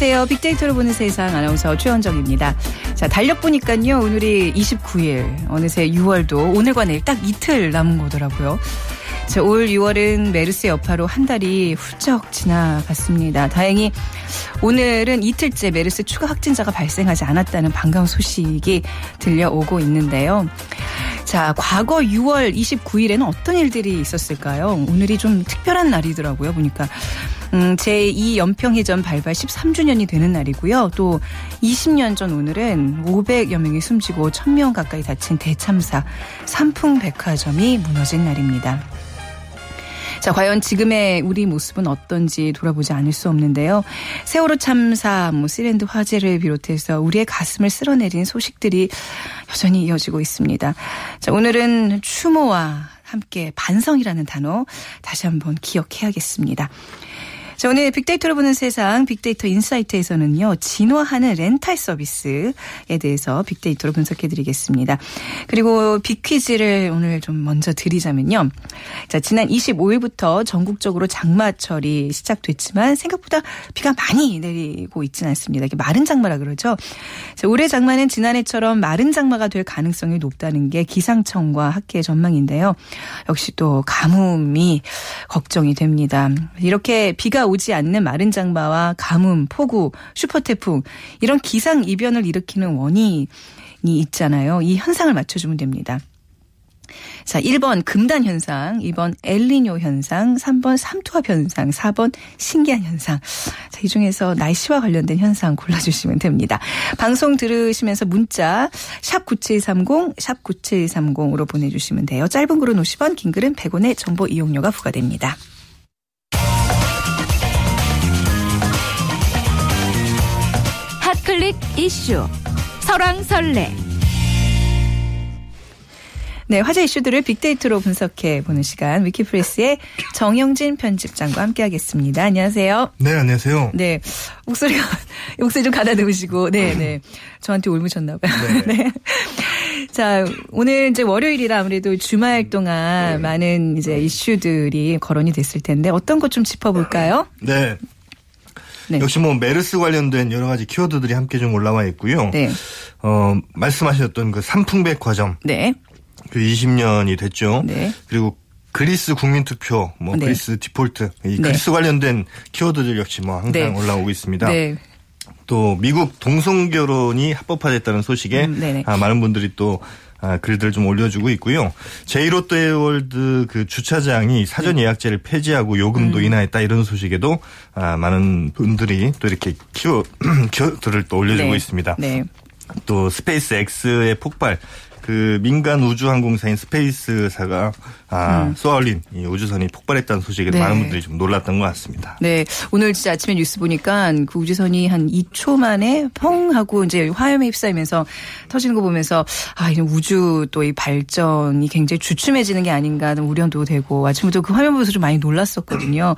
안녕하세요. 빅데이터로 보는 세상 아나운서 최원정입니다. 자, 달력 보니까요. 오늘이 29일. 어느새 6월도 오늘과 내일 딱 이틀 남은 거더라고요. 자, 올 6월은 메르스 여파로 한 달이 훌쩍 지나갔습니다. 다행히 오늘은 이틀째 메르스 추가 확진자가 발생하지 않았다는 반가운 소식이 들려오고 있는데요. 자, 과거 6월 29일에는 어떤 일들이 있었을까요? 오늘이 좀 특별한 날이더라고요. 보니까. 음, 제2 연평해전 발발 13주년이 되는 날이고요. 또 20년 전 오늘은 500여 명이 숨지고 1000명 가까이 다친 대참사 삼풍백화점이 무너진 날입니다. 자, 과연 지금의 우리 모습은 어떤지 돌아보지 않을 수 없는데요. 세월호 참사, 뭐 시랜드 화재를 비롯해서 우리의 가슴을 쓸어내린 소식들이 여전히 이어지고 있습니다. 자, 오늘은 추모와 함께 반성이라는 단어 다시 한번 기억해야겠습니다. 자, 오늘 빅데이터로 보는 세상 빅데이터 인사이트에서는요. 진화하는 렌탈 서비스에 대해서 빅데이터로 분석해 드리겠습니다. 그리고 빅퀴즈를 오늘 좀 먼저 드리자면요. 자, 지난 25일부터 전국적으로 장마철이 시작됐지만 생각보다 비가 많이 내리고 있지는 않습니다. 이게 마른 장마라 그러죠. 자, 올해 장마는 지난해처럼 마른 장마가 될 가능성이 높다는 게 기상청과 학계의 전망인데요. 역시 또 가뭄이 걱정이 됩니다. 이렇게 비가 오지 않는 마른 장마와 가뭄, 폭우, 슈퍼태풍 이런 기상 이변을 일으키는 원인이 있잖아요. 이 현상을 맞춰주면 됩니다. 자, 1번 금단 현상, 2번 엘리뇨 현상, 3번 삼투압 현상, 4번 신기한 현상. 자, 이 중에서 날씨와 관련된 현상 골라주시면 됩니다. 방송 들으시면서 문자 샵 9730, 샵 9730으로 보내주시면 돼요. 짧은 글은 50원, 긴 글은 100원의 정보 이용료가 부과됩니다. 클릭 이슈 설왕설래 네, 화제 이슈들을 빅데이터로 분석해 보는 시간 위키프레스의 정영진 편집장과 함께하겠습니다. 안녕하세요. 네, 안녕하세요. 네, 목소리가 목소리 좀 가다듬으시고, 네, 네, 저한테 올무셨나봐요. 네. 네. 자, 오늘 이제 월요일이라 아무래도 주말 동안 네. 많은 이제 이슈들이 거론이 됐을 텐데 어떤 것 좀 짚어볼까요? 네. 네. 역시 뭐 메르스 관련된 여러 가지 키워드들이 함께 좀 올라와 있고요. 네. 어, 말씀하셨던 그 삼풍백화점. 네. 그 20년이 됐죠. 네. 그리고 그리스 국민투표, 뭐 네. 그리스 디폴트, 이 네. 그리스 관련된 키워드들 역시 뭐 항상 네. 올라오고 있습니다. 네. 또 미국 동성 결혼이 합법화됐다는 소식에 음, 아, 많은 분들이 또 아, 글들을 좀 올려주고 있고요. 제2롯데월드 그 주차장이 사전 네. 예약제를 폐지하고 요금도 음. 인하했다 이런 소식에도 아, 많은 분들이 또 이렇게 키워 키워드를 또 올려주고 네. 있습니다. 네. 또 스페이스 X의 폭발 그 민간 우주 항공사인 스페이스사가 아, 음. 쏘아올린 이 우주선이 폭발했다는 소식에 네. 많은 분들이 좀 놀랐던 것 같습니다. 네. 오늘 진짜 아침에 뉴스 보니까 그 우주선이 한 2초 만에 펑 하고 이제 화염에 휩싸이면서 터지는 거 보면서 아, 이 우주 또 이 발전이 굉장히 주춤해지는 게 아닌가 하는 우려도 되고 아침부터 그 화면 보면서 좀 많이 놀랐었거든요.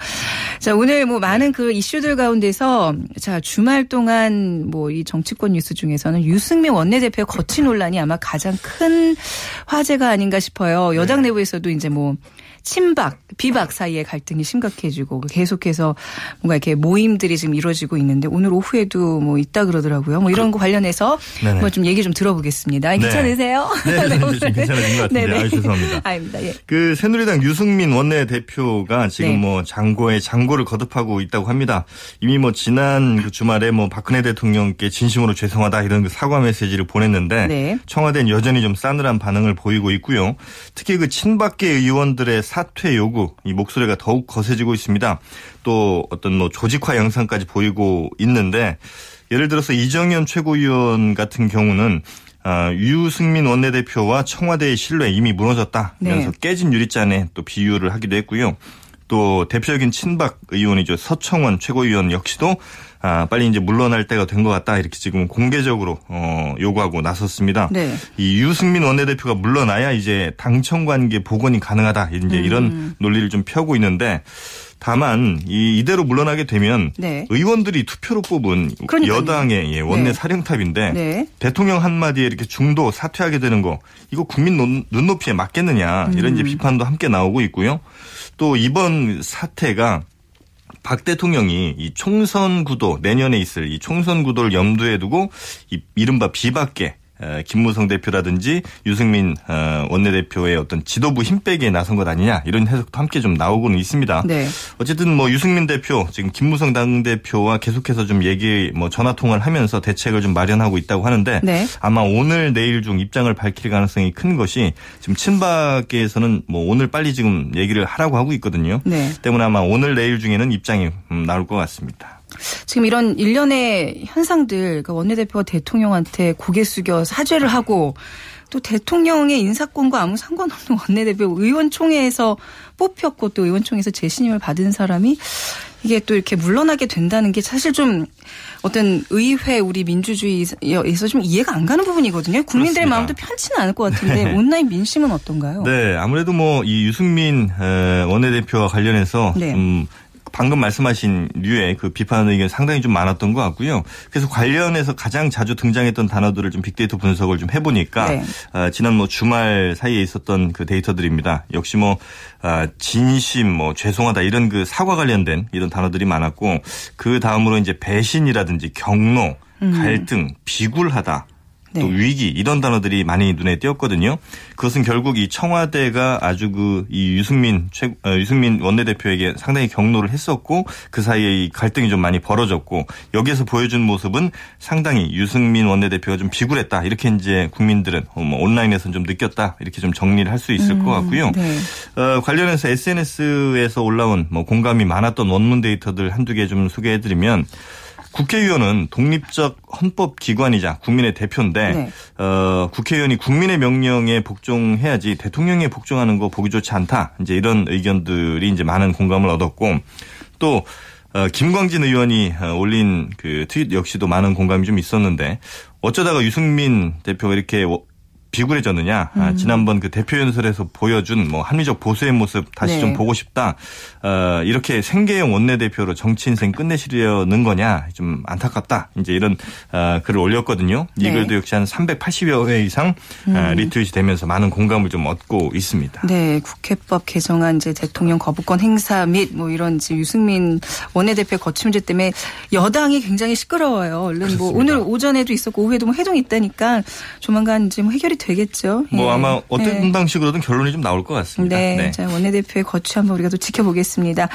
자, 오늘 뭐 많은 그 이슈들 가운데서 자, 주말 동안 뭐 이 정치권 뉴스 중에서는 유승민 원내대표의 거친 논란이 아마 가장 큰큰 화제가 아닌가 싶어요. 여당 네. 내부에서도 이제 뭐 친박, 비박 사이의 갈등이 심각해지고 계속해서 뭔가 이렇게 모임들이 지금 이루어지고 있는데 오늘 오후에도 뭐 있다 그러더라고요. 뭐 이런 거 관련해서 뭐 좀 얘기 좀 들어보겠습니다. 네. 괜찮으세요? 네, 네, 네 괜찮으신 것 같은데. 아, 죄송합니다. 아닙니다. 예. 그 새누리당 유승민 원내대표가 지금 네. 뭐 장고에 장고를 거듭하고 있다고 합니다. 이미 뭐 지난 그 주말에 뭐 박근혜 대통령께 진심으로 죄송하다 이런 그 사과 메시지를 보냈는데 네. 청와대는 여전히 좀 싸늘한 반응을 보이고 있고요. 특히 그 친박계 의원들의 사퇴 요구 이 목소리가 더욱 거세지고 있습니다. 또 어떤 뭐 조직화 영상까지 보이고 있는데 예를 들어서 이정현 최고위원 같은 경우는 아, 유승민 원내대표와 청와대의 신뢰 이미 무너졌다. 면서 네. 깨진 유리잔에 또 비유를 하기도 했고요. 또 대표적인 친박 의원이죠. 서청원 최고위원 역시도 아, 빨리 이제 물러날 때가 된 것 같다. 이렇게 지금 공개적으로 어, 요구하고 나섰습니다. 네. 이 유승민 원내대표가 물러나야 이제 당청 관계 복원이 가능하다. 이제 음. 이런 논리를 좀 펴고 있는데 다만 이 이대로 물러나게 되면 네. 의원들이 투표로 뽑은 그러니까요. 여당의 예, 원내 네. 사령탑인데 네. 대통령 한마디에 이렇게 중도 사퇴하게 되는 거 이거 국민 눈 높이에 맞겠느냐 이런 이제 음. 비판도 함께 나오고 있고요. 또 이번 사태가 박 대통령이 이 총선 구도 내년에 있을 이 총선 구도를 염두에 두고 이 이른바 비박계 김무성 대표라든지 유승민 어, 원내대표의 어떤 지도부 힘 빼기에 나선 것 아니냐 이런 해석도 함께 좀 나오고는 있습니다. 네. 어쨌든 뭐 유승민 대표 지금 김무성 당 대표와 계속해서 좀 얘기 뭐 전화 통화를 하면서 대책을 좀 마련하고 있다고 하는데 네. 아마 오늘 내일 중 입장을 밝힐 가능성이 큰 것이 지금 친박계에서는 뭐 오늘 빨리 지금 얘기를 하라고 하고 있거든요. 네. 때문에 아마 오늘 내일 중에는 입장이 음, 나올 것 같습니다. 지금 이런 일련의 현상들, 그러니까 원내대표가 대통령한테 고개 숙여 사죄를 하고 또 대통령의 인사권과 아무 상관없는 원내대표 의원총회에서 뽑혔고 또 의원총회에서 재신임을 받은 사람이 이게 또 이렇게 물러나게 된다는 게 사실 좀 어떤 의회 우리 민주주의에서 좀 이해가 안 가는 부분이거든요. 국민들의 그렇습니다. 마음도 편치는 않을 것 같은데 네. 온라인 민심은 어떤가요? 네, 아무래도 뭐 이 유승민 원내대표와 관련해서 네. 음 방금 말씀하신 류의 그 비판 의견 상당히 좀 많았던 것 같고요. 그래서 관련해서 가장 자주 등장했던 단어들을 좀 빅데이터 분석을 좀 해보니까 네. 어, 지난 뭐 주말 사이에 있었던 그 데이터들입니다. 역시 뭐 어, 진심, 뭐 죄송하다 이런 그 사과 관련된 이런 단어들이 많았고 그 다음으로 이제 배신이라든지 경로, 음. 갈등, 비굴하다. 또 네. 위기 이런 단어들이 많이 눈에 띄었거든요. 그것은 결국 이 청와대가 아주 그 이 유승민 최 어, 유승민 원내대표에게 상당히 경로를 했었고 그 사이에 이 갈등이 좀 많이 벌어졌고 여기에서 보여준 모습은 상당히 유승민 원내대표가 좀 비굴했다 이렇게 이제 국민들은 어, 뭐 온라인에서는 좀 느꼈다 이렇게 좀 정리를 할 수 있을 음, 것 같고요. 네. 어, 관련해서 SNS에서 올라온 뭐 공감이 많았던 원문 데이터들 한두 개 좀 소개해드리면. 국회의원은 독립적 헌법 기관이자 국민의 대표인데 네. 어, 국회의원이 국민의 명령에 복종해야지 대통령에 복종하는 거 보기 좋지 않다. 이제 이런 의견들이 이제 많은 공감을 얻었고 또 어, 김광진 의원이 어, 올린 그 트윗 역시도 많은 공감이 좀 있었는데 어쩌다가 유승민 대표가 이렇게 비굴해졌느냐. 아, 음. 지난번 그 대표 연설에서 보여준 뭐 합리적 보수의 모습 다시 네. 좀 보고 싶다. 어, 이렇게 생계형 원내대표로 정치 인생 끝내시려는 거냐. 좀 안타깝다. 이제 이런 어, 글을 올렸거든요. 이 네. 글도 역시 한 380여 회 이상 어, 음. 리트윗이 되면서 많은 공감을 좀 얻고 있습니다. 네. 국회법 개정안 이제 대통령 거부권 행사 및 뭐 이런 지금 유승민 원내대표 거취 문제 때문에 여당이 굉장히 시끄러워요. 얼른 뭐 오늘 오전에도 있었고 오후에도 뭐 회동이 있다니까 조만간 지금 해결이 되겠죠. 뭐 예. 아마 어떤 네. 방식으로든 결론이 좀 나올 것 같습니다. 네. 네. 자, 원내대표의 거취 한번 우리가 또 지켜보겠습니다.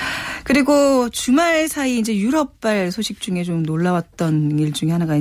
그리고 주말 사이 이제 유럽발 소식 중에 좀 놀라웠던 일 중에 하나가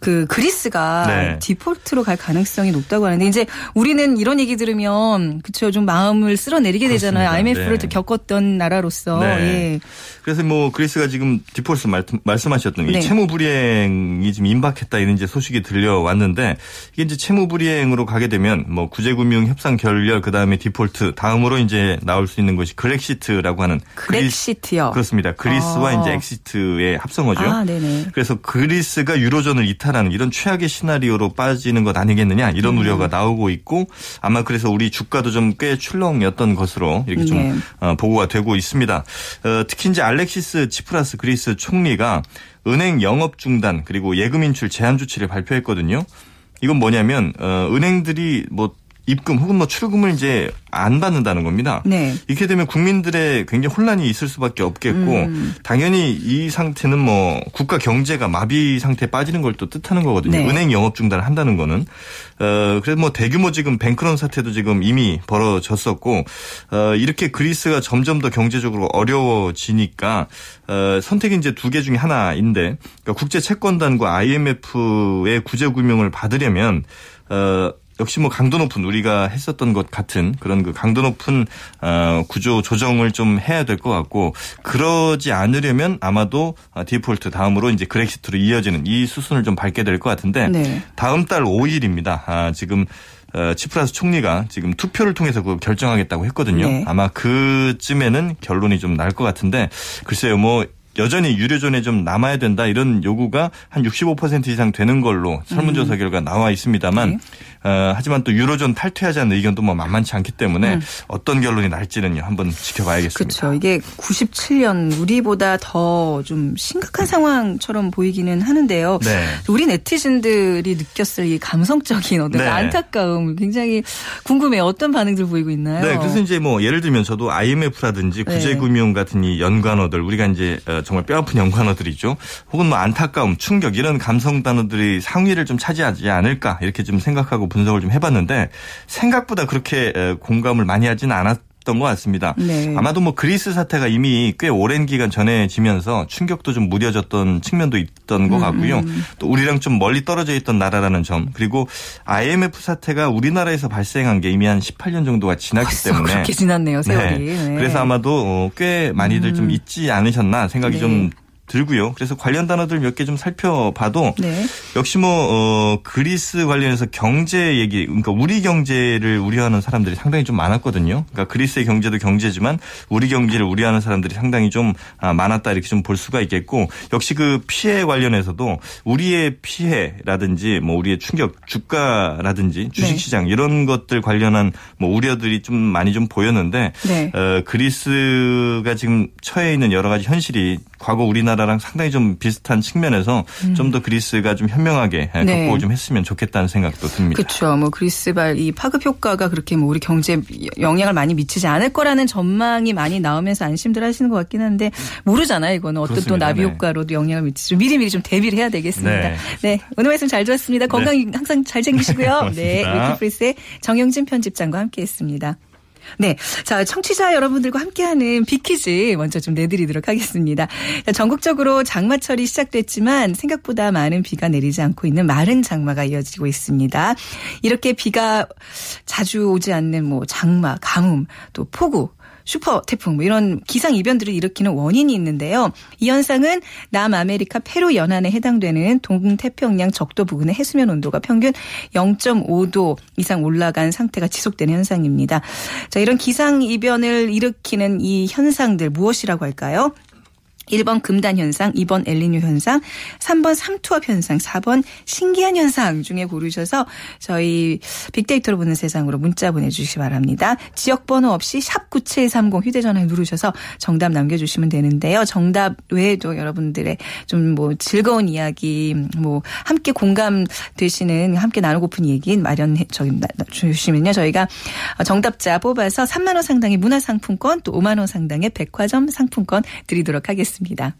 그 그리스가 네. 디폴트로 갈 가능성이 높다고 하는데 이제 우리는 이런 얘기 들으면 그쵸 좀 마음을 쓸어내리게 되잖아요. IMF를 네. 겪었던 나라로서. 네. 예. 그래서 뭐 그리스가 지금 디폴트 말씀하셨던 이 네. 채무 불이행이 지금 임박했다 이런 이제 소식이 들려왔는데 이게 이제 채무 불이행 은행으로 가게 되면 뭐 구제금융 협상 결렬 그다음에 디폴트 다음으로 이제 나올 수 있는 것이 그렉시트라고 하는 그렉시트요. 그렇습니다. 그리스와 어. 이제 exit의 합성어죠. 아, 네네. 그래서 그리스가 유로존을 이탈하는 이런 최악의 시나리오로 빠지는 것 아니겠느냐 이런 음. 우려가 나오고 있고 아마 그래서 우리 주가도 좀 꽤 출렁였던 것으로 이렇게 좀 네. 어, 보고가 되고 있습니다. 어, 특히 이제 알렉시스 치프라스 그리스 총리가 은행 영업 중단 그리고 예금 인출 제한 조치를 발표했거든요. 이건 뭐냐면 어 은행들이 뭐 입금 혹은 뭐 출금을 이제 안 받는다는 겁니다. 네. 이렇게 되면 국민들의 굉장히 혼란이 있을 수밖에 없겠고 음. 당연히 이 상태는 뭐 국가 경제가 마비 상태에 빠지는 걸 또 뜻하는 거거든요. 네. 은행 영업 중단을 한다는 거는 어 그래서 뭐 대규모 지금 뱅크런 사태도 지금 이미 벌어졌었고 어 이렇게 그리스가 점점 더 경제적으로 어려워지니까 어 선택이 이제 두 개 중에 하나인데 그러니까 국제 채권단과 IMF의 구제 금융을 받으려면 어 역시 뭐 강도 높은 우리가 했었던 것 같은 그런 그 강도 높은 어 구조 조정을 좀 해야 될 것 같고 그러지 않으려면 아마도 디폴트 다음으로 이제 그렉시트로 이어지는 이 수순을 좀 밟게 될 것 같은데 네. 다음 달 5일입니다. 아 지금 어, 치프라스 총리가 지금 투표를 통해서 그 결정하겠다고 했거든요. 네. 아마 그쯤에는 결론이 좀 날 것 같은데 글쎄요 뭐 여전히 유료존에 좀 남아야 된다 이런 요구가 한 65% 이상 되는 걸로 설문조사 음. 결과 나와 있습니다만 네. 어, 하지만 또 유로존 탈퇴하자는 의견도 뭐 만만치 않기 때문에 음. 어떤 결론이 날지는요 한번 지켜봐야겠습니다. 그렇죠. 이게 97년 우리보다 더 좀 심각한 상황처럼 보이기는 하는데요. 네. 우리 네티즌들이 느꼈을 이 감성적인 어떤 네. 안타까움 굉장히 궁금해요. 어떤 반응들 보이고 있나요? 네, 그래서 이제 뭐 예를 들면 저도 IMF라든지 네. 구제금융 같은 이 연관어들 우리가 이제 어, 정말 뼈아픈 연관어들이죠. 혹은 뭐 안타까움, 충격 이런 감성 단어들이 상위를 좀 차지하지 않을까 이렇게 좀 생각하고 분석을 좀 해봤는데 생각보다 그렇게 공감을 많이 하지는 않았. 것 같습니다. 네. 아마도 뭐 그리스 사태가 이미 꽤 오랜 기간 전해지면서 충격도 좀 무뎌졌던 측면도 있던 것 음, 같고요. 음. 또 우리랑 좀 멀리 떨어져 있던 나라라는 점 그리고 IMF 사태가 우리나라에서 발생한 게 이미 한 18년 정도가 지났기 때문에 그렇게 지났네요 세월이. 네. 네. 그래서 아마도 어, 꽤 많이들 음. 좀 잊지 않으셨나 생각이 네. 좀 들고요. 그래서 관련 단어들 몇 개 좀 살펴봐도 네. 역시 뭐 어, 그리스 관련해서 경제 얘기, 그러니까 우리 경제를 우려하는 사람들이 상당히 좀 많았거든요. 그러니까 그리스의 경제도 경제지만 우리 경제를 우려하는 사람들이 상당히 좀 아, 많았다 이렇게 좀 볼 수가 있겠고 역시 그 피해 관련해서도 우리의 피해라든지 뭐 우리의 충격 주가라든지 주식시장 네. 이런 것들 관련한 뭐 우려들이 좀 많이 좀 보였는데 네. 어, 그리스가 지금 처해 있는 여러 가지 현실이 과거 우리나라랑 상당히 좀 비슷한 측면에서 음. 좀더 그리스가 좀 현명하게 네. 극복을 좀 했으면 좋겠다는 생각도 듭니다. 그렇죠. 뭐 그리스발 이 파급 효과가 그렇게 뭐 우리 경제에 영향을 많이 미치지 않을 거라는 전망이 많이 나오면서 안심들 하시는 것 같긴 한데 모르잖아요. 이거는 어떤 그렇습니다. 또 나비 네. 효과로도 영향을 미치죠. 미리미리 좀 대비를 해야 되겠습니다. 네. 네. 오늘 말씀 잘 들었습니다. 건강 네. 항상 잘 챙기시고요. 네. 위키프레스의 정영진 편집장과 함께했습니다. 네. 자, 청취자 여러분들과 함께하는 비키즈 먼저 좀 내드리도록 하겠습니다. 자, 전국적으로 장마철이 시작됐지만 생각보다 많은 비가 내리지 않고 있는 마른 장마가 이어지고 있습니다. 이렇게 비가 자주 오지 않는 뭐 장마, 가뭄, 또 폭우, 슈퍼 태풍 뭐 이런 기상 이변들을 일으키는 원인이 있는데요. 이 현상은 남아메리카 페루 연안에 해당되는 동태평양 적도 부근의 해수면 온도가 평균 0.5도 이상 올라간 상태가 지속되는 현상입니다. 자, 이런 기상 이변을 일으키는 이 현상들 무엇이라고 할까요? 1번 금단 현상, 2번 엘니뇨 현상, 3번 삼투압 현상, 4번 신기한 현상 중에 고르셔서 저희 빅데이터로 보는 세상으로 문자 보내주시기 바랍니다. 지역번호 없이 샵9730 휴대전화에 누르셔서 정답 남겨주시면 되는데요. 정답 외에도 여러분들의 좀 뭐 즐거운 이야기, 뭐 함께 공감되시는 함께 나누고픈 얘기 마련해 주시면요. 저희가 정답자 뽑아서 3만 원 상당의 문화상품권 또 5만 원 상당의 백화점 상품권 드리도록 하겠습니다. 있습니다.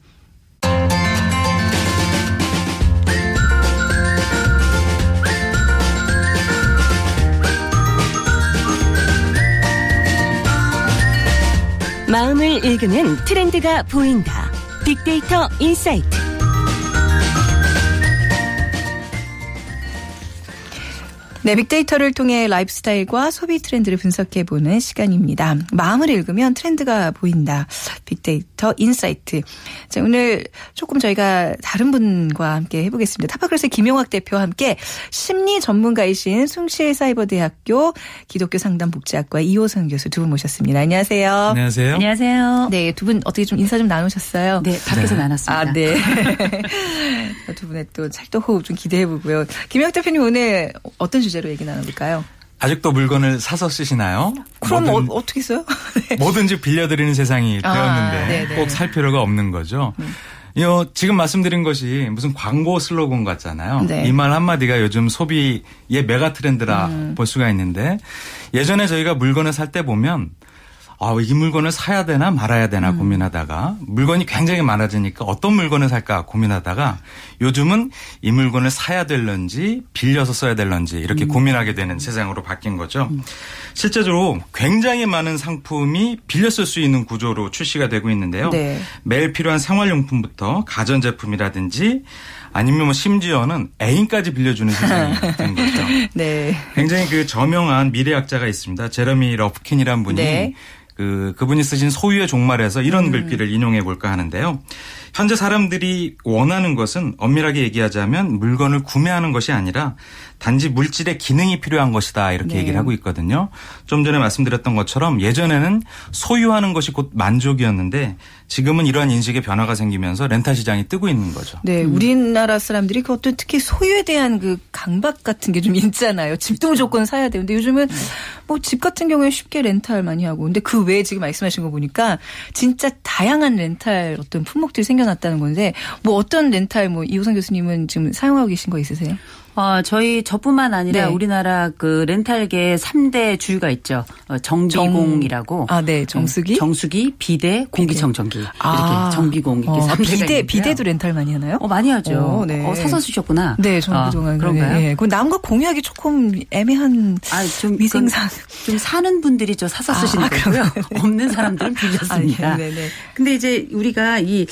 마음을 읽는 트렌드가 보인다. 빅데이터 인사이트. 네, 빅데이터를 통해 라이프스타일과 소비 트렌드를 분석해보는 시간입니다. 마음을 읽으면 트렌드가 보인다. 빅데이터 insight. 자, 오늘 조금 저희가 다른 분과 함께 해보겠습니다. 타파크로스의 김용학 대표와 함께 심리 전문가이신 숭실사이버대학교 기독교 상담복지학과 이호선 교수 두 분 모셨습니다. 안녕하세요. 안녕하세요. 안녕하세요. 네, 두 분 어떻게 좀 인사 좀 나누셨어요? 네, 밖에서 네. 나눴습니다. 아, 네. 두 분의 또 찰떡 호흡 좀 기대해보고요. 김용학 대표님 오늘 어떤 주제 주제로 얘기 나눠볼까요? 아직도 물건을 사서 쓰시나요? 그럼 뭐든, 어, 떻게 써요? 네. 뭐든지 빌려드리는 세상이 아, 되었는데 꼭살 필요가 없는 거죠. 음. 요 지금 말씀드린 것이 무슨 광고 슬로건 같잖아요. 네. 이말 한마디가 요즘 소비의 메가 트렌드라 음. 볼 수가 있는데 예전에 저희가 물건을 살 때 보면 아, 이 물건을 사야 되나 말아야 되나 음. 고민하다가 물건이 굉장히 많아지니까 어떤 물건을 살까 고민하다가 요즘은 이 물건을 사야 될런지 빌려서 써야 될런지 이렇게 음. 고민하게 되는 세상으로 바뀐 거죠. 음. 실제로 굉장히 많은 상품이 빌려 쓸 수 있는 구조로 출시가 되고 있는데요. 네. 매일 필요한 생활용품부터 가전제품이라든지 아니면 뭐 심지어는 애인까지 빌려주는 세상이 된 거죠. 네. 굉장히 그 저명한 미래학자가 있습니다. 제러미 러프킨이란 분이 네. 그 그분이 쓰신 소유의 종말에서 이런 음. 글귀를 인용해 볼까 하는데요. 현재 사람들이 원하는 것은 엄밀하게 얘기하자면 물건을 구매하는 것이 아니라 단지 물질의 기능이 필요한 것이다 이렇게 네. 얘기를 하고 있거든요. 좀 전에 말씀드렸던 것처럼 예전에는 소유하는 것이 곧 만족이었는데 지금은 이러한 인식의 변화가 생기면서 렌탈 시장이 뜨고 있는 거죠. 네, 음. 우리나라 사람들이 그 어떤 특히 소유에 대한 그 강박 같은 게 좀 있잖아요. 집도 무조건 사야 되는데 요즘은 뭐 집 같은 경우에 쉽게 렌탈 많이 하고 근데 그 외에 지금 말씀하신 거 보니까 진짜 다양한 렌탈 어떤 품목들이 생겨났다는 건데 뭐 어떤 렌탈 뭐 이호성 교수님은 지금 사용하고 계신 거 있으세요? 어, 저희 저뿐만 아니라 네. 우리나라 그 렌탈계 3대 주류가 있죠. 어, 정비공이라고. 정, 아, 네. 정수기? 네. 정수기, 비대, 공기청정기. 아. 이렇게 정비공 이렇게 어, 3대가 비대, 있는데요. 비대도 렌탈 많이 하나요? 어, 많이 하죠. 오, 네. 어, 사서 쓰셨구나. 네, 저는 어, 그동안 그런가요? 네. 그 남과 공유하기 조금 애매한 아, 좀 위생상 좀 사는 분들이 저 사서 쓰시는 아, 거고요. 없는 사람들은 빌렸습니다. 아, 네, 네. 근데 이제 우리가 이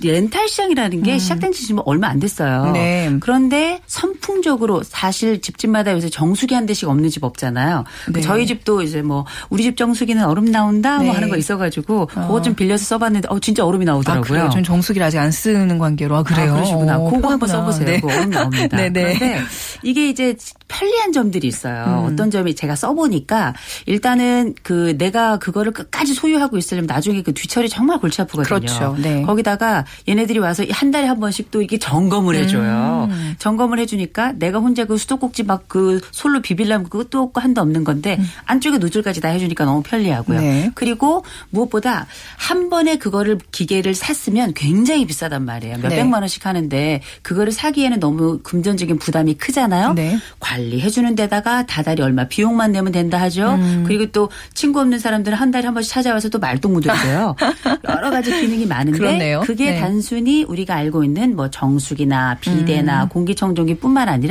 렌탈 시장이라는 게 음. 시작된 지 지금 얼마 안 됐어요. 네. 그런데 선풍적 으로 사실 집집마다 요새 정수기 한 대씩 없는 집 없잖아요. 그 네. 저희 집도 이제 뭐 우리 집 정수기는 얼음 나온다 뭐 네. 뭐 하는 거 있어가지고 어. 그거 좀 빌려서 써봤는데 어 진짜 얼음이 나오더라고요. 아, 전 정수기를 아직 안 쓰는 관계로 아 그래요. 아, 그러시구나. 오, 그거 한번 써보세요. 네. 얼음 나옵니다. 네, 네. 그런데 이게 이제 편리한 점들이 있어요. 음. 어떤 점이 제가 써보니까 일단은 그 내가 그거를 끝까지 소유하고 있으려면 나중에 그 뒤처리 정말 골치 아프거든요. 그렇죠. 네. 거기다가 얘네들이 와서 한 달에 한 번씩 또 이게 점검을 해줘요. 음. 점검을 해주니까 내가 혼자 그 수도꼭지 막 그 솔로 비빌라면 그것도 없고 한도 없는 건데 음. 안쪽에 노즐까지 다 해주니까 너무 편리하고요. 네. 그리고 무엇보다 한 번에 그거를 기계를 샀으면 굉장히 비싸단 말이에요. 몇 네. 백만 원씩 하는데 그거를 사기에는 너무 금전적인 부담이 크잖아요. 네. 관리해주는 데다가 다달이 얼마 비용만 내면 된다 하죠. 음. 그리고 또 친구 없는 사람들은 한 달에 한 번씩 찾아와서 또 말동무도 해줘요. 여러 가지 기능이 많은데 그러네요. 그게 네. 단순히 우리가 알고 있는 뭐 정수기나 비대나 음. 공기청정기뿐만 아니라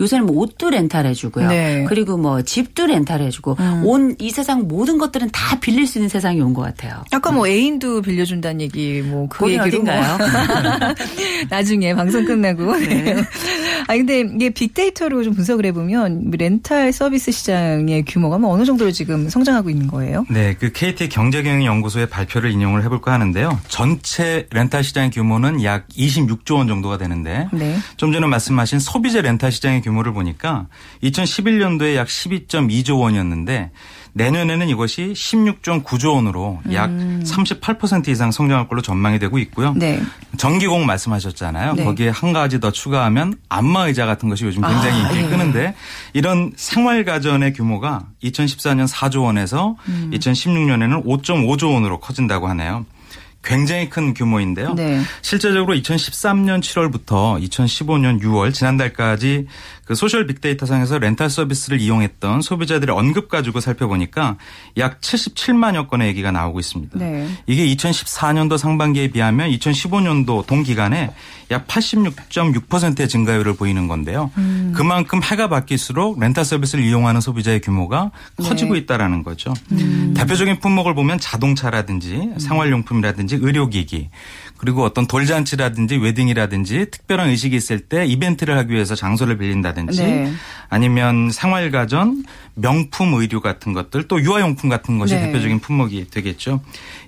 요새는 뭐 옷도 렌탈해주고요. 네. 그리고 뭐 집도 렌탈해주고 음. 온이 세상 모든 것들은 다 빌릴 수 있는 세상이 온 것 같아요. 아까 뭐 애인도 빌려준다는 얘기 뭐 그 얘기로 뭐 어딘가요? 나중에 방송 끝나고. 네. 아 근데 이게 빅데이터로 좀 분석을 해보면 렌탈 서비스 시장의 규모가 뭐 어느 정도로 지금 성장하고 있는 거예요? 네, 그 KT 경제경영연구소의 발표를 인용을 해볼까 하는데요. 전체 렌탈 시장의 규모는 약 26조 원 정도가 되는데 네. 좀 전에 말씀하신 소비재 렌탈 시장의 규모를 보니까 2011년도에 약 12.2조 원이었는데 내년에는 이것이 16.9조 원으로 약 음. 38% 이상 성장할 걸로 전망이 되고 있고요. 네. 전기공 말씀하셨잖아요. 네. 거기에 한 가지 더 추가하면 안마의자 같은 것이 요즘 굉장히 아, 인기를 네. 끄는데 이런 생활가전의 규모가 2014년 4조 원에서 음. 2016년에는 5.5조 원으로 커진다고 하네요. 굉장히 큰 규모인데요. 네. 실제적으로 2013년 7월부터 2015년 6월 지난달까지 그 소셜 빅데이터상에서 렌탈 서비스를 이용했던 소비자들의 언급 가지고 살펴보니까 약 77만여 건의 얘기가 나오고 있습니다. 네. 이게 2014년도 상반기에 비하면 2015년도 동기간에 약 86.6%의 증가율을 보이는 건데요. 음. 그만큼 해가 바뀔수록 렌탈 서비스를 이용하는 소비자의 규모가 커지고 네. 있다라는 거죠. 음. 대표적인 품목을 보면 자동차라든지 음. 생활용품이라든지 의료기기 그리고 어떤 돌잔치라든지 웨딩이라든지 특별한 의식이 있을 때 이벤트를 하기 위해서 장소를 빌린다든지 네. 아니면 생활가전, 명품 의류 같은 것들 또 유아용품 같은 것이 네. 대표적인 품목이 되겠죠.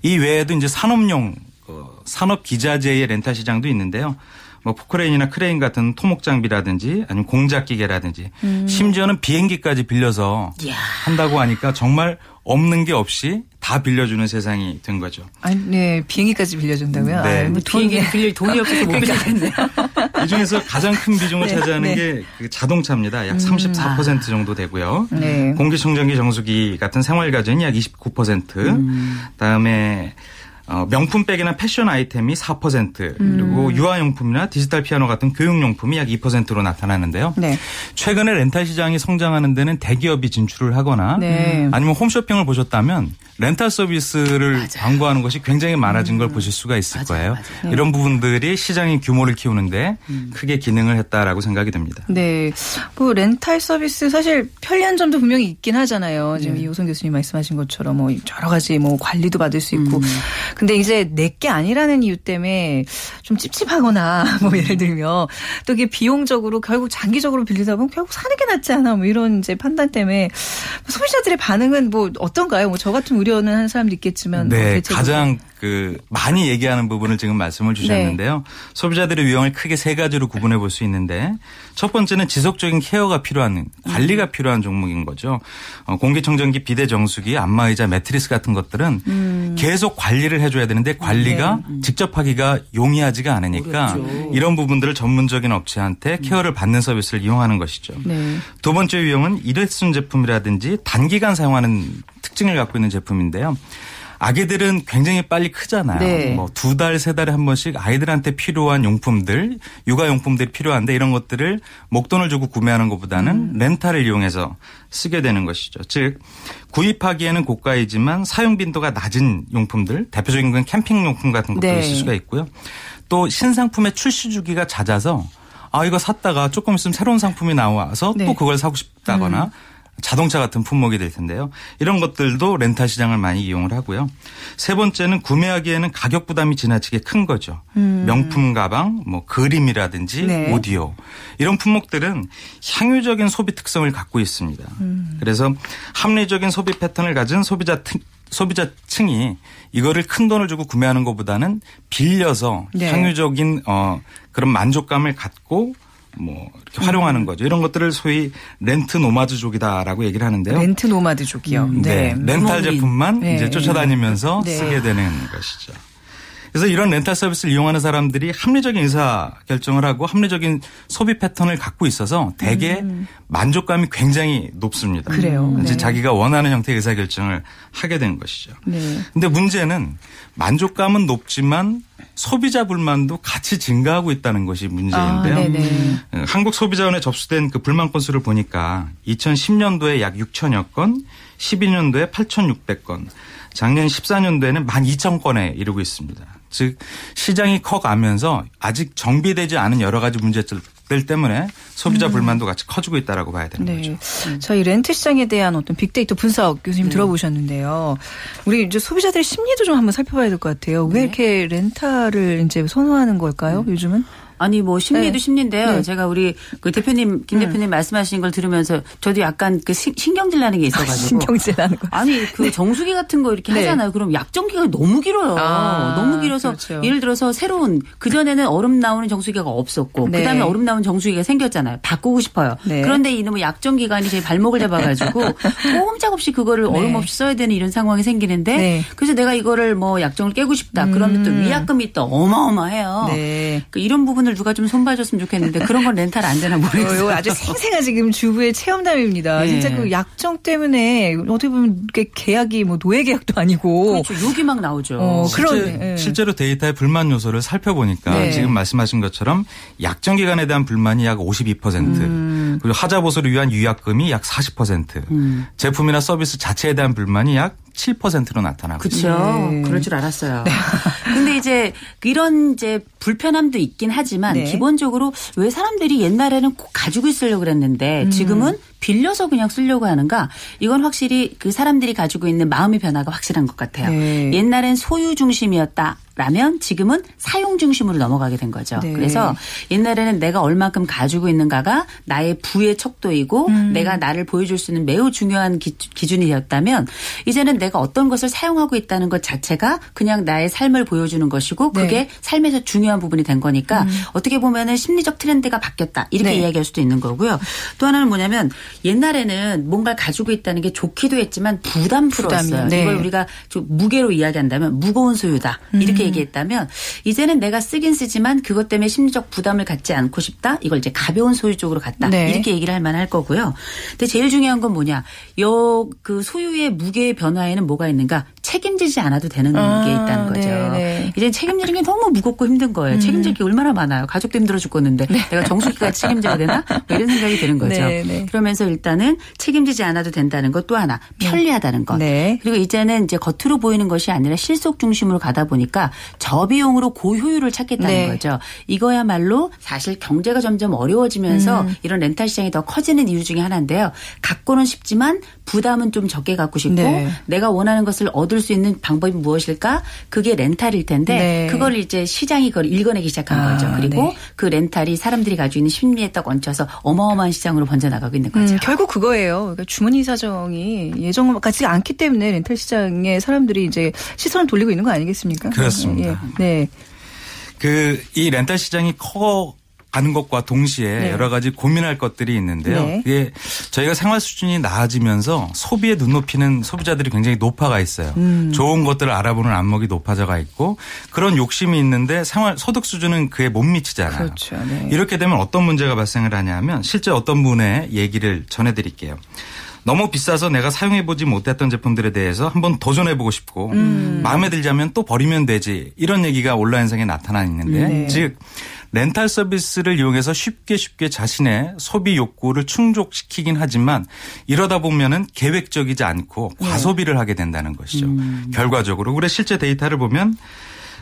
이 외에도 이제 산업용 어, 산업 기자재의 렌탈 시장도 있는데요. 뭐 포크레인이나 크레인 같은 토목 장비라든지 아니면 공작 기계라든지 음. 심지어는 비행기까지 빌려서 이야. 한다고 하니까 정말 없는 게 없이 다 빌려주는 세상이 된 거죠. 아니, 네. 비행기까지 빌려준다고요? 네. 아, 뭐 비행기 빌릴 돈이 없어서 못 빌리겠네요. 이 중에서 가장 큰 비중을 네, 차지하는 네. 게 자동차입니다. 약 34% 음. 정도 되고요. 네. 공기청정기 정수기 같은 생활가전이 약 29%. 음. 그다음에 어, 명품백이나 패션 아이템이 4% 그리고 음. 유아용품이나 디지털 피아노 같은 교육용품이 약 2%로 나타나는데요. 네. 최근에 렌탈 시장이 성장하는 데는 대기업이 진출을 하거나 네. 아니면 홈쇼핑을 보셨다면 렌탈 서비스를 맞아요. 광고하는 것이 굉장히 많아진 걸 음. 보실 수가 있을 맞아요. 거예요. 맞아요. 이런 부분들이 시장의 규모를 키우는데 음. 크게 기능을 했다라고 생각이 됩니다. 네. 뭐 렌탈 서비스 사실 편리한 점도 분명히 있긴 하잖아요. 지금 네. 이호성 교수님 말씀하신 것처럼 뭐 여러 가지 뭐 관리도 받을 수 있고. 음. 근데 이제 내게 아니라는 이유 때문에 좀 찝찝하거나 뭐 예를 들면 또 이게 비용적으로 결국 장기적으로 빌리다 보면 결국 사는 게 낫지 않아 뭐 이런 이제 판단 때문에 소비자들의 반응은 뭐 어떤가요? 뭐 저 같은 우려는 하는 사람도 있겠지만 네 뭐 가장 그 많이 얘기하는 부분을 지금 말씀을 주셨는데요. 네. 소비자들의 유형을 크게 세 가지로 구분해 볼 수 있는데 첫 번째는 지속적인 케어가 필요한 관리가 음. 필요한 종목인 거죠. 어, 공기청정기, 비대 정수기, 안마의자, 매트리스 같은 것들은 음. 계속 관리를 해줘야 되는데 관리가 네. 음. 직접 하기가 용이하지가 않으니까 어렵죠. 이런 부분들을 전문적인 업체한테 음. 케어를 받는 서비스를 이용하는 것이죠. 네. 두 번째 유형은 일회순 제품이라든지 단기간 사용하는 특징을 갖고 있는 제품인데요. 아기들은 굉장히 빨리 크잖아요. 네. 뭐두 달, 세 달에 한 번씩 아이들한테 필요한 용품들, 육아 용품들이 필요한데 이런 것들을 목돈을 주고 구매하는 것보다는 음. 렌탈을 이용해서 쓰게 되는 것이죠. 즉 구입하기에는 고가이지만 사용 빈도가 낮은 용품들, 대표적인 건 캠핑 용품 같은 것도 네. 있을 수가 있고요. 또 신상품의 출시 주기가 잦아서 아 이거 샀다가 조금 있으면 새로운 상품이 나와서 네. 또 그걸 사고 싶다거나 음. 자동차 같은 품목이 될 텐데요. 이런 것들도 렌탈 시장을 많이 이용을 하고요. 세 번째는 구매하기에는 가격 부담이 지나치게 큰 거죠. 음. 명품 가방, 뭐 그림이라든지 네. 오디오 이런 품목들은 향유적인 소비 특성을 갖고 있습니다. 음. 그래서 합리적인 소비 패턴을 가진 소비자 소비자층이 이거를 큰 돈을 주고 구매하는 것보다는 빌려서 네. 향유적인 어 그런 만족감을 갖고 뭐 이렇게 활용하는 거죠. 이런 것들을 소위 렌트 노마드족이다라고 얘기를 하는데요. 렌트 노마드족이요. 음, 네. 네. 렌탈 제품만 네. 이제 쫓아다니면서 네. 쓰게 되는 것이죠. 그래서 이런 렌탈 서비스를 이용하는 사람들이 합리적인 의사 결정을 하고 합리적인 소비 패턴을 갖고 있어서 대개 음. 만족감이 굉장히 높습니다. 그래요. 이제 네. 자기가 원하는 형태의 의사 결정을 하게 된 것이죠. 네. 근데 문제는 만족감은 높지만 소비자 불만도 같이 증가하고 있다는 것이 문제인데요. 아, 한국 소비자원에 접수된 그 불만 건수를 보니까 2010년도에 약 6천여 건, 12년도에 8,600건, 작년 14년도에는 12,000건에 이르고 있습니다. 즉 시장이 커가면서 아직 정비되지 않은 여러 가지 문제들 때문에 소비자 음. 불만도 같이 커지고 있다라고 봐야 되는 네. 거죠. 음. 저희 렌트 시장에 대한 어떤 빅데이터 분석 교수님 네. 들어보셨는데요. 우리 이제 소비자들의 심리도 좀 한번 살펴봐야 될 것 같아요. 왜 네. 이렇게 렌탈을 이제 선호하는 걸까요? 음. 요즘은? 아니 뭐 심리도 네. 심리인데요. 네. 제가 우리 그 대표님 김 음. 대표님 음. 말씀하신 걸 들으면서 저도 약간 그 신경질 나는 게 있어가지고 신경질 나는 거. 아니 그 네. 정수기 같은 거 이렇게 네. 하잖아요. 그럼 약정기가 너무 길어요. 아, 너무 길어서 그렇죠. 예를 들어서 새로운 그 전에는 얼음 나오는 정수기가 없었고 네. 그다음에 얼음 나오는 정수기가 생겼잖아요. 바꾸고 싶어요. 네. 그런데 이놈의 약정 기간이 제 발목을 잡아가지고 꼼짝없이 그거를 얼음 없이 써야 되는 이런 상황이 생기는데 그래서 내가 이거를 뭐 약정을 깨고 싶다. 그러면 또 음. 위약금이 또 어마어마해요. 그 이런 부분 부분을 누가 좀 손봐줬으면 좋겠는데 그런 건 렌탈 안 되나 모르겠어요. 아주 생생한 지금 주부의 체험담입니다. 네. 진짜 그 약정 때문에 어떻게 보면 계약이 뭐 노예 계약도 아니고 그렇죠. 욕이 막 나오죠. 어, 실제, 그런 네. 실제로 데이터의 불만 요소를 살펴보니까 네. 지금 말씀하신 것처럼 약정 기간에 대한 불만이 약 52%. 음. 그리고 하자 보수를 위한 유약금이 약 40%. 음. 제품이나 서비스 자체에 대한 불만이 약 7%로 나타나고 그렇죠. 네. 그럴 줄 알았어요. 네. 근데 이제 이런 이제 불편함도 있긴 하지만 네. 기본적으로 왜 사람들이 옛날에는 꼭 가지고 있으려고 그랬는데 음. 지금은 빌려서 그냥 쓰려고 하는가? 이건 확실히 그 사람들이 가지고 있는 마음의 변화가 확실한 것 같아요. 네. 옛날엔 소유 중심이었다. 라면 지금은 사용 중심으로 넘어가게 된 거죠. 네. 그래서 옛날에는 내가 얼만큼 가지고 있는가가 나의 부의 척도이고 음. 내가 나를 보여줄 수 있는 매우 중요한 기, 준이었다면 이제는 내가 어떤 것을 사용하고 있다는 것 자체가 그냥 나의 삶을 보여주는 것이고 네. 그게 네. 삶에서 중요한 부분이 된 거니까 음. 어떻게 보면은 심리적 트렌드가 바뀌었다 이렇게 네. 이야기할 수도 있는 거고요. 또 하나는 뭐냐면 옛날에는 뭔가를 가지고 있다는 게 좋기도 했지만 부담스러웠어요. 네. 이걸 우리가 좀 무게로 이야기한다면 무거운 소유다 이렇게 음. 얘기했다면 이제는 내가 쓰긴 쓰지만 그것 때문에 심리적 부담을 갖지 않고 싶다. 이걸 이제 가벼운 소유 쪽으로 갔다. 네. 이렇게 얘기를 할 만할 거고요. 근데 제일 중요한 건 뭐냐? 요 그 소유의 무게의 변화에는 뭐가 있는가? 책임지지 않아도 되는 아, 게 있다는 거죠. 네네. 네. 이제 책임지는 게 너무 무겁고 힘든 거예요. 음. 책임질 게 얼마나 많아요. 가족도 힘들어 죽겠는데 네. 내가 정수기까지 책임져야 되나? 뭐 이런 생각이 드는 거죠. 네, 네. 그러면서 일단은 책임지지 않아도 된다는 것 또 하나 네. 편리하다는 것. 네. 그리고 이제는 이제 겉으로 보이는 것이 아니라 실속 중심으로 가다 보니까 저비용으로 고효율을 찾겠다는 네. 거죠. 이거야말로 사실 경제가 점점 어려워지면서 음. 이런 렌탈 시장이 더 커지는 이유 중에 하나인데요. 갖고는 싶지만 부담은 좀 적게 갖고 싶고 네. 내가 원하는 것을 얻을 수 있는 방법이 무엇일까? 그게 렌탈일 텐데 네. 그걸 이제 시장이 그걸 읽어내기 시작한 아, 거죠. 그리고 네. 그 렌탈이 사람들이 가지고 있는 심리에 딱 얹혀서 어마어마한 시장으로 번져나가고 있는 거죠. 음, 결국 그거예요. 그러니까 주머니 사정이 예전 같지 않기 때문에 렌탈 시장에 사람들이 이제 시선을 돌리고 있는 거 아니겠습니까? 그렇습니다. 예. 네. 그 이 렌탈 시장이 커 가는 것과 동시에 네. 여러 가지 고민할 것들이 있는데요. 네. 이게 저희가 생활 수준이 나아지면서 소비의 눈높이는 소비자들이 굉장히 높아가 있어요. 음. 좋은 것들을 알아보는 안목이 높아져가 있고 그런 욕심이 있는데 생활 소득 수준은 그에 못 미치잖아요. 그렇죠. 네. 이렇게 되면 어떤 문제가 발생을 하냐면 실제 어떤 분의 얘기를 전해드릴게요. 너무 비싸서 내가 사용해보지 못했던 제품들에 대해서 한번 도전해보고 싶고 음. 마음에 들자면 또 버리면 되지 이런 얘기가 온라인상에 나타나 있는데 네. 즉 렌탈 서비스를 이용해서 쉽게 쉽게 자신의 소비 욕구를 충족시키긴 하지만 이러다 보면은 계획적이지 않고 네. 과소비를 하게 된다는 것이죠. 음. 결과적으로 그래 실제 데이터를 보면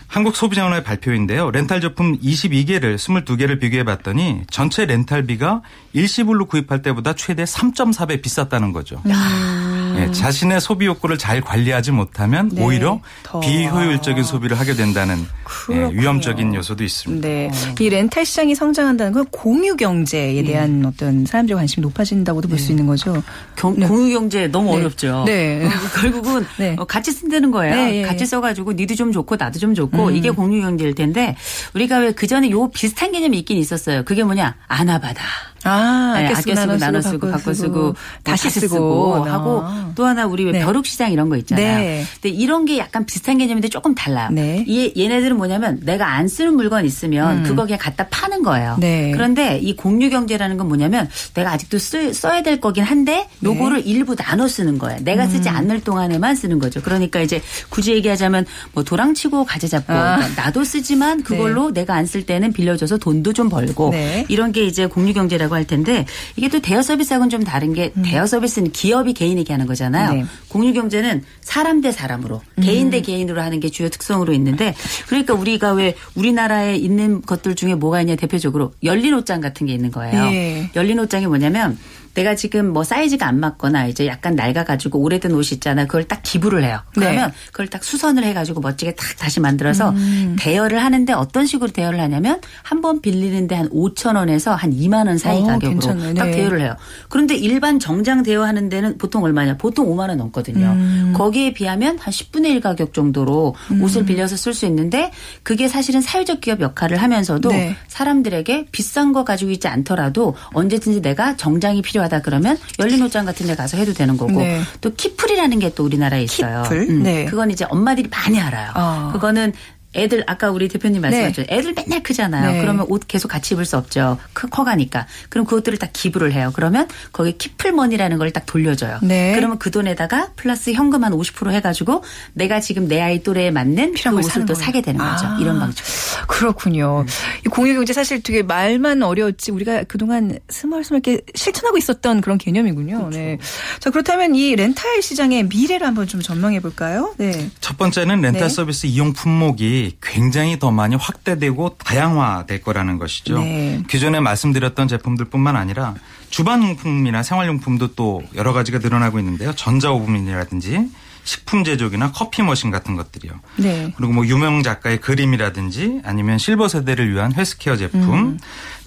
한국 소비자원회 발표인데요. 렌탈 제품 22개를 22개를 비교해 봤더니 전체 렌탈비가 일시불로 구입할 때보다 최대 3.4배 비쌌다는 거죠. 네, 자신의 소비 욕구를 잘 관리하지 못하면 네, 오히려 비효율적인 소비를 하게 된다는 네, 위험적인 요소도 있습니다. 네. 이 렌탈 시장이 성장한다는 건 공유 경제에 네. 대한 어떤 사람들의 관심이 높아진다고도 볼수 네. 있는 거죠. 경, 공유 경제 너무 어렵죠. 네. 결국은 어, 같이 쓴다는 거예요. 같이 써가지고 니도 좀 좋고 나도 좀 좋고 음. 이게 공유 경제일 텐데 우리가 왜 그 전에 요 비슷한 개념이 있긴 있었어요. 그게 뭐냐 아나바다. 아, 네, 아껴 쓰고, 나눠, 나눠 쓰고, 바꿔 쓰고, 뭐 다시 쓰고, 쓰고 하고 아. 또 하나 우리 네. 벼룩 시장 이런 거 있잖아요. 네. 근데 이런 게 약간 비슷한 개념인데 조금 달라요. 네. 이 얘네들은 뭐냐면 내가 안 쓰는 물건 있으면 음. 그거 그냥 갖다 파는 거예요. 네. 그런데 이 공유 경제라는 건 뭐냐면 내가 아직도 쓰, 써야 될 거긴 한데 네. 요거를 일부 나눠 쓰는 거예요. 내가 쓰지 음. 않을 동안에만 쓰는 거죠. 그러니까 이제 굳이 얘기하자면 뭐 도랑치고 가재 잡고 아. 그러니까 나도 쓰지만 그걸로 네. 내가 안 쓸 때는 빌려줘서 돈도 좀 벌고 이런 게 이제 공유 경제라고 할 텐데 이게 또 대여 서비스하고는 좀 다른 게 음. 대여 서비스는 기업이 개인에게 하는 거잖아요. 네. 공유 경제는 사람 대 사람으로 개인 대 음. 개인으로 하는 게 주요 특성으로 있는데 그러니까 우리가 왜 우리나라에 있는 것들 중에 뭐가 있냐 대표적으로 열린 옷장 같은 게 있는 거예요. 네. 열린 옷장이 뭐냐면 내가 지금 뭐 사이즈가 안 맞거나 이제 약간 낡아가지고 오래된 옷이 있잖아. 그걸 딱 기부를 해요. 그러면 네. 그걸 딱 수선을 해가지고 멋지게 딱 다시 만들어서 음. 대여를 하는데 어떤 식으로 대여를 하냐면 한 번 빌리는데 한 5천 원에서 한 2만 원 사이 오, 어, 가격으로 네. 딱 대여를 해요. 그런데 일반 정장 대여하는 데는 보통 얼마냐? 보통 5만 원 넘거든요. 음. 거기에 비하면 한 10분의 1 가격 정도로 음. 옷을 빌려서 쓸 수 있는데 그게 사실은 사회적 기업 역할을 하면서도 네. 사람들에게 비싼 거 가지고 있지 않더라도 언제든지 내가 정장이 필요 필요하다 그러면 열린 옷장 같은 데 가서 해도 되는 거고 네. 또 키플이라는 게 또 우리나라에 있어요. 키플? 음. 네. 그건 이제 엄마들이 많이 알아요. 어. 그거는 애들 아까 우리 대표님 말씀하셨죠. 네. 애들 맨날 크잖아요. 네. 그러면 옷 계속 같이 입을 수 없죠. 크, 커가니까. 그럼 그것들을 다 기부를 해요. 그러면 거기 키플머니라는 걸 딱 돌려줘요. 네. 그러면 그 돈에다가 플러스 현금 한 50% 해가지고 내가 지금 내 아이 또래에 맞는 그 옷을 또 거예요. 사게 되는 거죠. 아. 이런 방식. 그렇군요. 음. 이 공유경제 사실 되게 말만 어려웠지 우리가 그동안 스멀스멀 이렇게 실천하고 있었던 그런 개념이군요. 그렇죠. 네. 자 그렇다면 이 렌탈 시장의 미래를 한번 좀 전망해 볼까요? 네. 첫 번째는 렌탈 네. 서비스 이용 품목이 굉장히 더 많이 확대되고 다양화될 거라는 것이죠. 네. 기존에 말씀드렸던 제품들뿐만 아니라 주방용품이나 생활용품도 또 여러 가지가 늘어나고 있는데요. 전자오븐이라든지 식품 제조기나 커피 머신 같은 것들이요. 네. 그리고 뭐 유명 작가의 그림이라든지 아니면 실버 세대를 위한 헬스케어 제품, 음.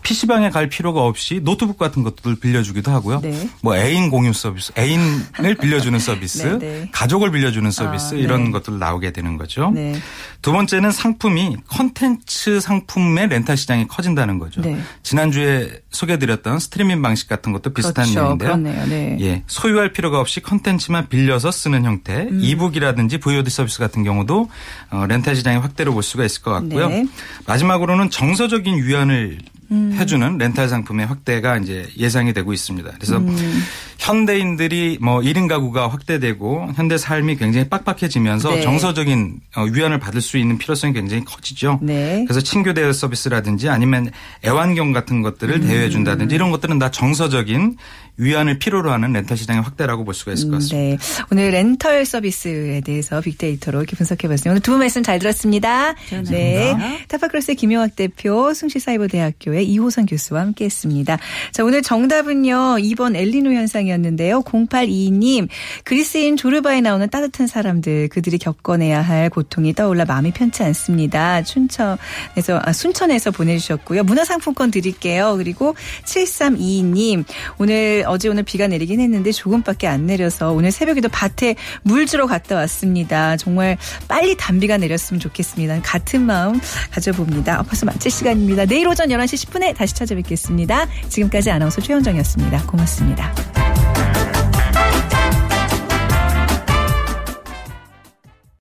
PC방에 갈 필요가 없이 노트북 같은 것들 빌려주기도 하고요. 네. 뭐 애인 공유 서비스, 애인을 빌려주는 서비스, 네, 네. 가족을 빌려주는 서비스 아, 이런 네. 것들 나오게 되는 거죠. 네. 두 번째는 상품이 컨텐츠 상품의 렌탈 시장이 커진다는 거죠. 네. 지난주에 소개드렸던 스트리밍 방식 같은 것도 비슷한 그렇죠. 내용인데요. 예, 소유할 필요가 없이 컨텐츠만 빌려서 쓰는 형태, 음. e-book이라든지 VOD 서비스 같은 경우도 어, 렌탈 시장의 확대로 볼 수가 있을 것 같고요. 마지막으로는 정서적인 유연을 음. 해주는 렌탈 상품의 확대가 이제 예상이 되고 있습니다. 그래서 음. 현대인들이 뭐 1인 가구가 확대되고 현대 삶이 굉장히 빡빡해지면서 네. 정서적인 어, 위안을 받을 수 있는 필요성이 굉장히 커지죠. 네. 그래서 친교 대여 서비스라든지 아니면 애완경 같은 것들을 음. 대여해 준다든지 이런 것들은 다 정서적인 위안을 필요로 하는 렌탈 시장의 확대라고 볼 수가 있을 것 같습니다. 네. 오늘 렌털 서비스에 대해서 빅데이터로 이렇게 분석해 봤습니다. 오늘 두 분 말씀 잘 들었습니다. 네. 타파크로스의 김용학 대표, 숭실사이버대학교의 이호선 교수와 함께 했습니다. 자, 오늘 정답은요. 2번 엘리노 현상이었는데요. 0822님, 그리스인 조르바에 나오는 따뜻한 사람들, 그들이 겪어내야 할 고통이 떠올라 마음이 편치 않습니다. 춘천에서, 아, 순천에서 보내주셨고요. 문화상품권 드릴게요. 그리고 7322님, 오늘 어제 오늘 비가 내리긴 했는데 조금밖에 안 내려서 오늘 새벽에도 밭에 물 주러 갔다 왔습니다. 정말 빨리 단비가 내렸으면 좋겠습니다. 같은 마음 가져봅니다. 벌써 마칠 시간입니다. 내일 오전 11시 10분에 다시 찾아뵙겠습니다. 지금까지 아나운서 최현정이었습니다. 고맙습니다.